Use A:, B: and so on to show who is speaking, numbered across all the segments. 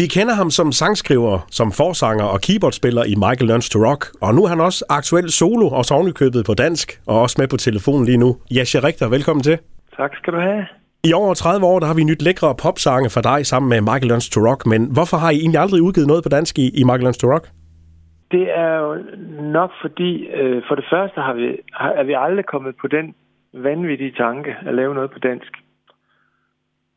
A: Vi kender ham som sangskriver, som forsanger og keyboardspiller i Michael Learns to Rock, og nu er han også aktuel solo og sovnekøbet på dansk, og også med på telefonen lige nu. Jascha Richter, velkommen til.
B: Tak skal du have.
A: I over 30 år der har vi nyt lækre popsange for dig sammen med Michael Learns to Rock, men hvorfor har I egentlig aldrig udgivet noget på dansk i, i Michael Learns to Rock?
B: Det er jo nok fordi, øh, for det første har vi, har, er vi aldrig kommet på den vanvittige tanke at lave noget på dansk.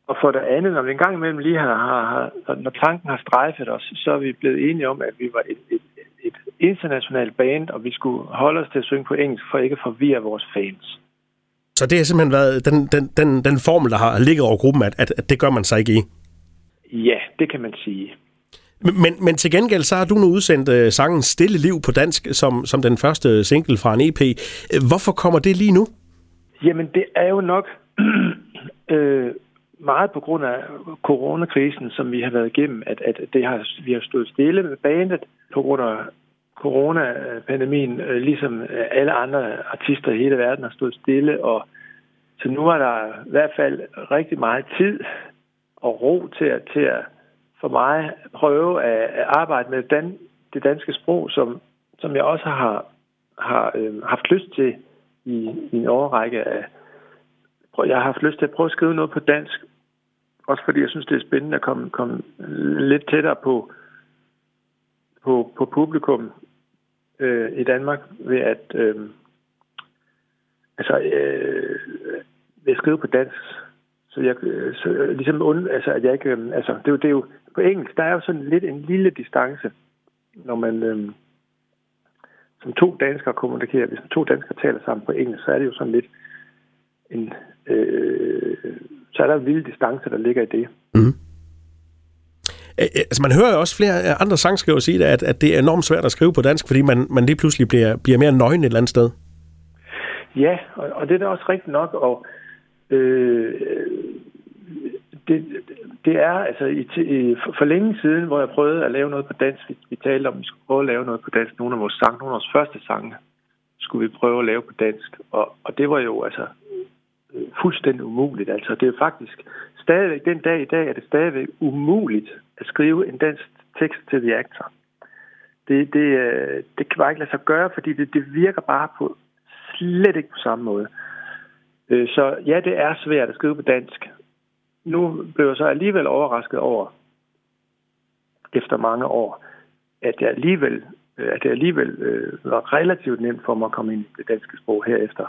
B: Og for det andet, når vi engang imellem lige har, har, har når tanken har strejfet os, så er vi blevet enige om, at vi var et, et, et internationalt band, og vi skulle holde os til at synge på engelsk, for ikke at forvirre vores fans.
A: Så det har simpelthen været den, den, den, den formel, der har ligget over gruppen, at, at, at det gør man sig ikke i?
B: Ja, det kan man sige.
A: Men, men til gengæld så har du nu udsendt uh, sangen Stille Liv på dansk som, som den første single fra en EP. Hvorfor kommer det lige nu?
B: Jamen, det er jo nok øh, meget på grund af coronakrisen, som vi har været igennem, at, at det har, vi har stået stille med bandet på grund af coronapandemien, øh, ligesom øh, alle andre artister i hele verden har stået stille, og så nu er der i hvert fald rigtig meget tid og ro til at, til at for mig prøve at, arbejde med dan, det danske sprog, som, som jeg også har, har øh, haft lyst til i, i en overrække af jeg har haft lyst til at prøve at skrive noget på dansk, også fordi jeg synes, det er spændende at komme, komme lidt tættere på, på, på publikum øh, i Danmark ved at øh, altså øh, ved at skrive på dansk. Så jeg øh, så, øh, ligesom und, altså at jeg ikke øh, altså det er, jo, det er jo på engelsk der er jo sådan lidt en lille distance når man øh, som to danskere kommunikerer, hvis to danskere taler sammen på engelsk, så er det jo sådan lidt en, øh, så er der en lille distance, der ligger i det. Mm.
A: Altså, man hører jo også flere andre sangskrivere sige, at, at det er enormt svært at skrive på dansk, fordi man, man lige pludselig bliver, bliver mere nøgen et eller andet sted.
B: Ja, og, og det er da også rigtigt nok, og øh, det, det er altså i, i, for, længe siden, hvor jeg prøvede at lave noget på dansk, vi, vi talte om, at vi skulle prøve at lave noget på dansk, nogle af vores sange, nogle af vores første sange, skulle vi prøve at lave på dansk, og, og det var jo altså øh, fuldstændig umuligt. Altså, det er faktisk stadigvæk, den dag i dag er det stadigvæk umuligt at skrive en dansk tekst til The Actor. Det, det, øh, det kan bare ikke lade sig gøre, fordi det, det virker bare på slet ikke på samme måde. Øh, så ja, det er svært at skrive på dansk. Nu blev jeg så alligevel overrasket over, efter mange år, at jeg alligevel, øh, at det alligevel øh, var relativt nemt for mig at komme ind i det danske sprog herefter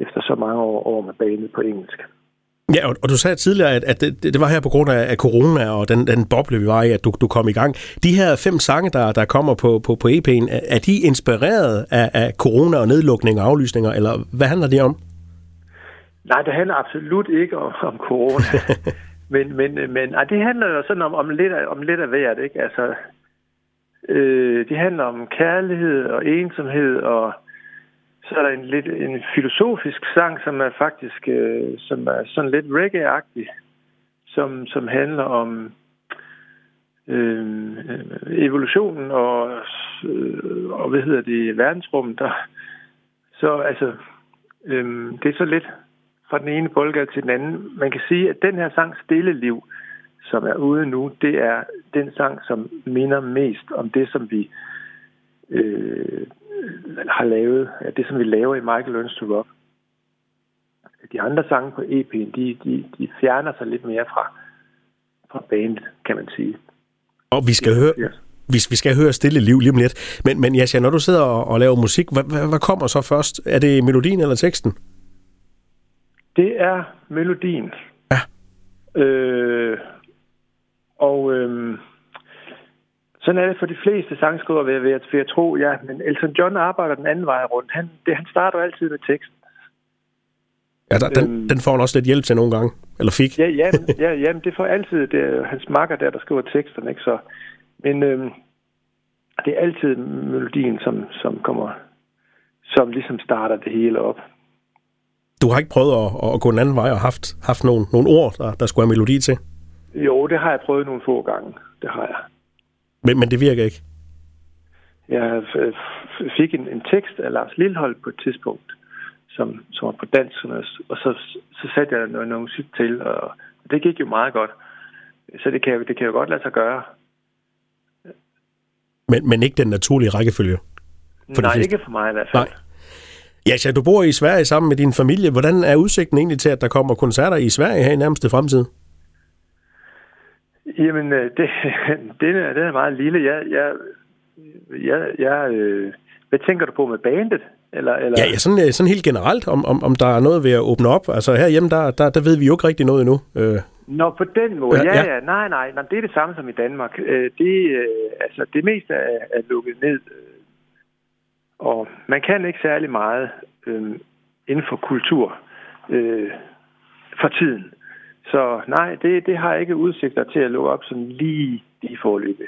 B: efter så mange år over med banet på engelsk.
A: Ja, og, og du sagde tidligere, at, at det, det var her på grund af, af corona og den, den boble, vi var i, at du, du kom i gang. De her fem sange, der, der kommer på, på, på EP'en, er, er de inspireret af, af corona og nedlukning og aflysninger, eller hvad handler det om?
B: Nej, det handler absolut ikke om, om corona. men men, men ej, det handler jo sådan om, om, lidt, af, om lidt af hvert, ikke? Altså, øh, det handler om kærlighed og ensomhed og så er der en lidt en filosofisk sang, som er faktisk øh, som er sådan lidt reggae-agtig, som, som handler om øh, øh, evolutionen og, øh, og hvad hedder det, verdensrummet. Der. Så altså, øh, det er så lidt fra den ene boldgade til den anden. Man kan sige, at den her sang Stille Liv, som er ude nu, det er den sang, som minder mest om det, som vi øh, har lavet, det som vi laver i Michael Learns to Rock. De andre sange på EP'en, de, de, de fjerner sig lidt mere fra, fra bandet, kan man sige.
A: Og vi skal høre, vi, vi skal høre Stille Liv lige om lidt. Men, men Jascha, når du sidder og, og laver musik, hvad, hvad, hvad kommer så først? Er det melodien eller teksten?
B: Det er melodien.
A: Ja.
B: Øh, og øh, sådan er det for de fleste sangskrivere, ved, ved, ved at tro, ja. Men Elton John arbejder den anden vej rundt. Han, det, han starter altid med teksten.
A: Ja, der, den, øhm, den får han også lidt hjælp til nogle gange. Eller fik.
B: Ja, ja, ja, ja det får altid det hans makker der, der skriver teksterne. Ikke? Så, men øhm, det er altid melodien, som, som kommer, som ligesom starter det hele op.
A: Du har ikke prøvet at, at gå en anden vej og haft, haft nogle, nogle ord, der, der skulle have melodi til?
B: Jo, det har jeg prøvet nogle få gange. Det har jeg.
A: Men, men det virker ikke?
B: Jeg fik en, en tekst af Lars Lillehold på et tidspunkt, som, som var på dansk, og så, så satte jeg noget, noget musik til, og det gik jo meget godt. så det kan, det kan jo godt lade sig gøre.
A: Men, men ikke den naturlige rækkefølge?
B: For Nej, ikke for mig i hvert fald. Nej.
A: Ja, så du bor i Sverige sammen med din familie. Hvordan er udsigten egentlig til, at der kommer koncerter i Sverige her i nærmeste fremtid?
B: Jamen, øh, det, det, er, det er meget lille. Jeg, jeg, jeg, jeg, øh, hvad tænker du på med bandet?
A: Eller, eller? Ja, ja sådan, øh, sådan helt generelt, om, om, om der er noget ved at åbne op. Altså herhjemme, der, der, der ved vi jo ikke rigtig noget endnu. Øh.
B: Nå, på den måde. Ja, ja. ja. Nej, nej, nej. Det er det samme som i Danmark. Det, altså, det meste er, er lukket ned. Og man kan ikke særlig meget øh, inden for kultur øh, for tiden. Så nej, det, det har ikke udsigter til at lukke op sådan lige i forløbet.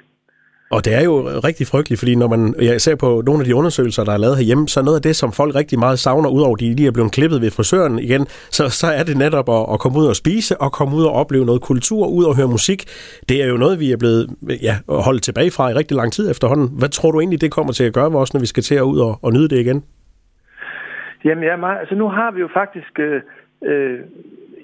A: Og det er jo rigtig frygteligt, fordi når man jeg ser på nogle af de undersøgelser, der er lavet herhjemme, så noget af det, som folk rigtig meget savner, udover de lige er blevet klippet ved frisøren igen, så, så er det netop at, at komme ud og spise, og komme ud og opleve noget kultur, ud og høre musik. Det er jo noget, vi er blevet ja, holdt tilbage fra i rigtig lang tid efterhånden. Hvad tror du egentlig, det kommer til at gøre med os, når vi skal til at ud og, og nyde det igen?
B: Jamen, ja, altså nu har vi jo faktisk øh, øh,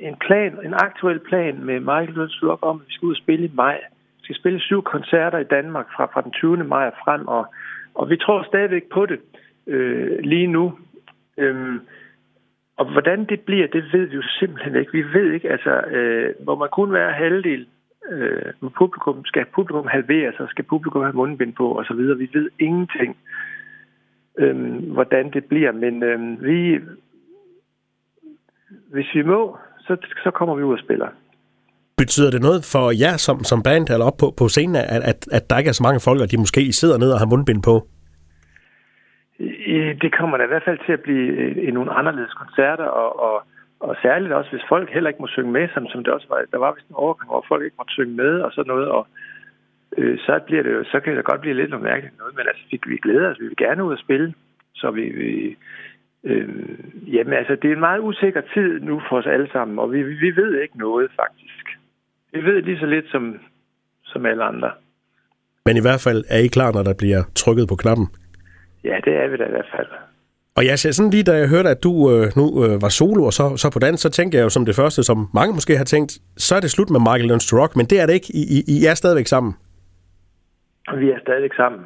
B: en plan, en aktuel plan med Michael Lønslok om, at vi skal ud og spille i maj skal spille syv koncerter i Danmark fra, fra den 20. maj og frem, og, og vi tror stadigvæk på det øh, lige nu. Øhm, og hvordan det bliver, det ved vi jo simpelthen ikke. Vi ved ikke, altså, øh, hvor man kun være halvdel øh, med publikum, skal publikum halvere, så skal publikum have mundbind på, og så videre. Vi ved ingenting, øh, hvordan det bliver, men øh, vi, hvis vi må, så, så kommer vi ud og spiller.
A: Betyder det noget for jer som, som band eller op på, på scenen, at, at, at der ikke er så mange folk, og de måske sidder ned og har mundbind på?
B: Det kommer da i hvert fald til at blive i nogle anderledes koncerter, og, og, og særligt også, hvis folk heller ikke må synge med, som, som det også var. Der var vist en overgang, hvor folk ikke måtte synge med og sådan noget, og øh, så, bliver det jo, så kan det godt blive lidt noget mærkeligt noget, men altså, vi, vi glæder os, vi vil gerne ud og spille, så vi, vi øh, jamen altså, det er en meget usikker tid nu for os alle sammen, og vi, vi ved ikke noget faktisk. Vi ved lige så lidt som, som alle andre.
A: Men i hvert fald er I klar, når der bliver trykket på knappen?
B: Ja, det er vi da i hvert fald.
A: Og jeg ser sådan lige, da jeg hørte, at du øh, nu øh, var solo og så, så på dans, så tænker jeg jo som det første, som mange måske har tænkt, så er det slut med Michael to Rock, men det er det ikke. I, I, I er stadigvæk sammen.
B: Vi er stadigvæk sammen.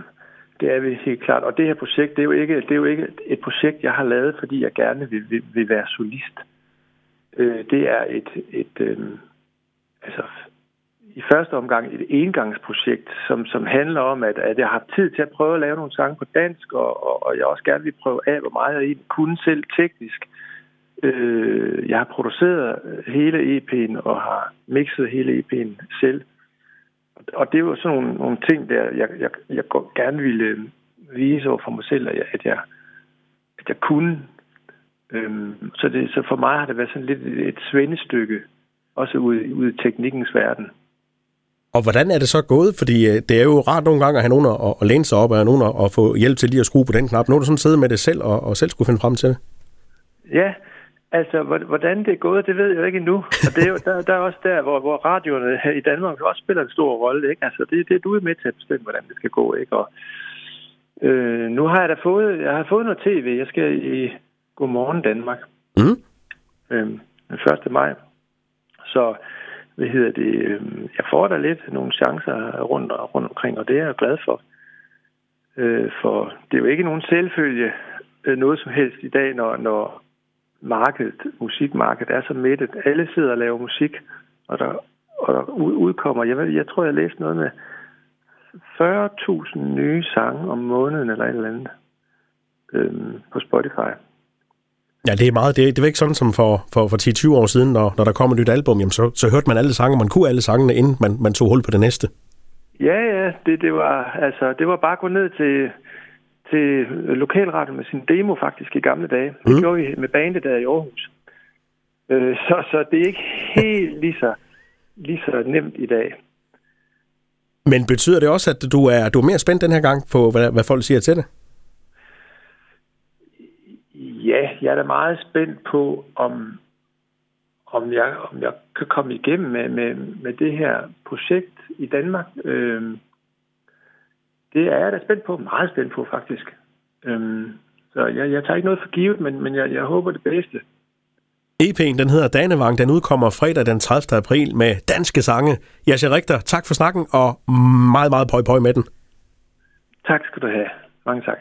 B: Det er vi helt klart. Og det her projekt, det er jo ikke, det er jo ikke et projekt, jeg har lavet, fordi jeg gerne vil, vil, vil være solist. Øh, det er et, et, øh, altså, i første omgang et engangsprojekt, som, som handler om, at, at jeg har tid til at prøve at lave nogle sange på dansk, og, og, og jeg også gerne vil prøve af, hvor meget jeg egentlig kunne selv teknisk. Øh, jeg har produceret hele EP'en og har mixet hele EP'en selv. Og det er jo sådan nogle, nogle ting, der jeg, jeg, jeg gerne ville vise over for mig selv, at jeg, at jeg, at jeg kunne. Øhm, så, det, så for mig har det været sådan lidt et svendestykke også ude, ude i teknikkens verden.
A: Og hvordan er det så gået? Fordi øh, det er jo rart nogle gange at have nogen at, at læne sig op af, nogen at få hjælp til lige at skrue på den knap. Nu er du sådan siddet med det selv og, og selv skulle finde frem til det.
B: Ja, altså hvordan det er gået, det ved jeg ikke endnu. Og det er jo, der, der er også der, hvor, hvor radioerne her i Danmark også spiller en stor rolle. Ikke? Altså det, det er du med til at bestemme, hvordan det skal gå. Ikke? Og, øh, nu har jeg da fået, jeg har fået noget tv. Jeg skal i Godmorgen Danmark. Mm. Øh, den 1. maj. Så hvad hedder det, øh, jeg får da lidt nogle chancer rundt, rundt omkring, og det er jeg glad for. Øh, for det er jo ikke nogen selvfølge øh, noget som helst i dag, når, når markedet, musikmarkedet er så mættet. Alle sidder og laver musik, og der, og der udkommer, jeg, ved, jeg tror, jeg læste noget med 40.000 nye sange om måneden eller et eller andet øh, på Spotify.
A: Ja, det er meget. Det, det var ikke sådan som for, for, for 10-20 år siden, når, når der kom et nyt album, jamen så, så hørte man alle sange, man kunne alle sangene, inden man, man tog hul på det næste.
B: Ja, ja, det, det, var, altså, det var bare at gå ned til, til lokalradio med sin demo faktisk i gamle dage. Det mm. gjorde vi med bandet der i Aarhus. Øh, så, så det er ikke helt lige så, lige så nemt i dag.
A: Men betyder det også, at du er, du er mere spændt den her gang på, hvad, hvad folk siger til det?
B: Ja, jeg er da meget spændt på, om, om, jeg, om jeg kan komme igennem med, med, med det her projekt i Danmark. Øhm, det er jeg da spændt på, meget spændt på faktisk. Øhm, så jeg, jeg tager ikke noget for givet, men, men jeg, jeg håber det bedste.
A: EP'en, den hedder Danevang. Den udkommer fredag den 30. april med danske sange. Jascha Richter, tak for snakken, og meget, meget pøj pøj med den.
B: Tak skal du have. Mange tak.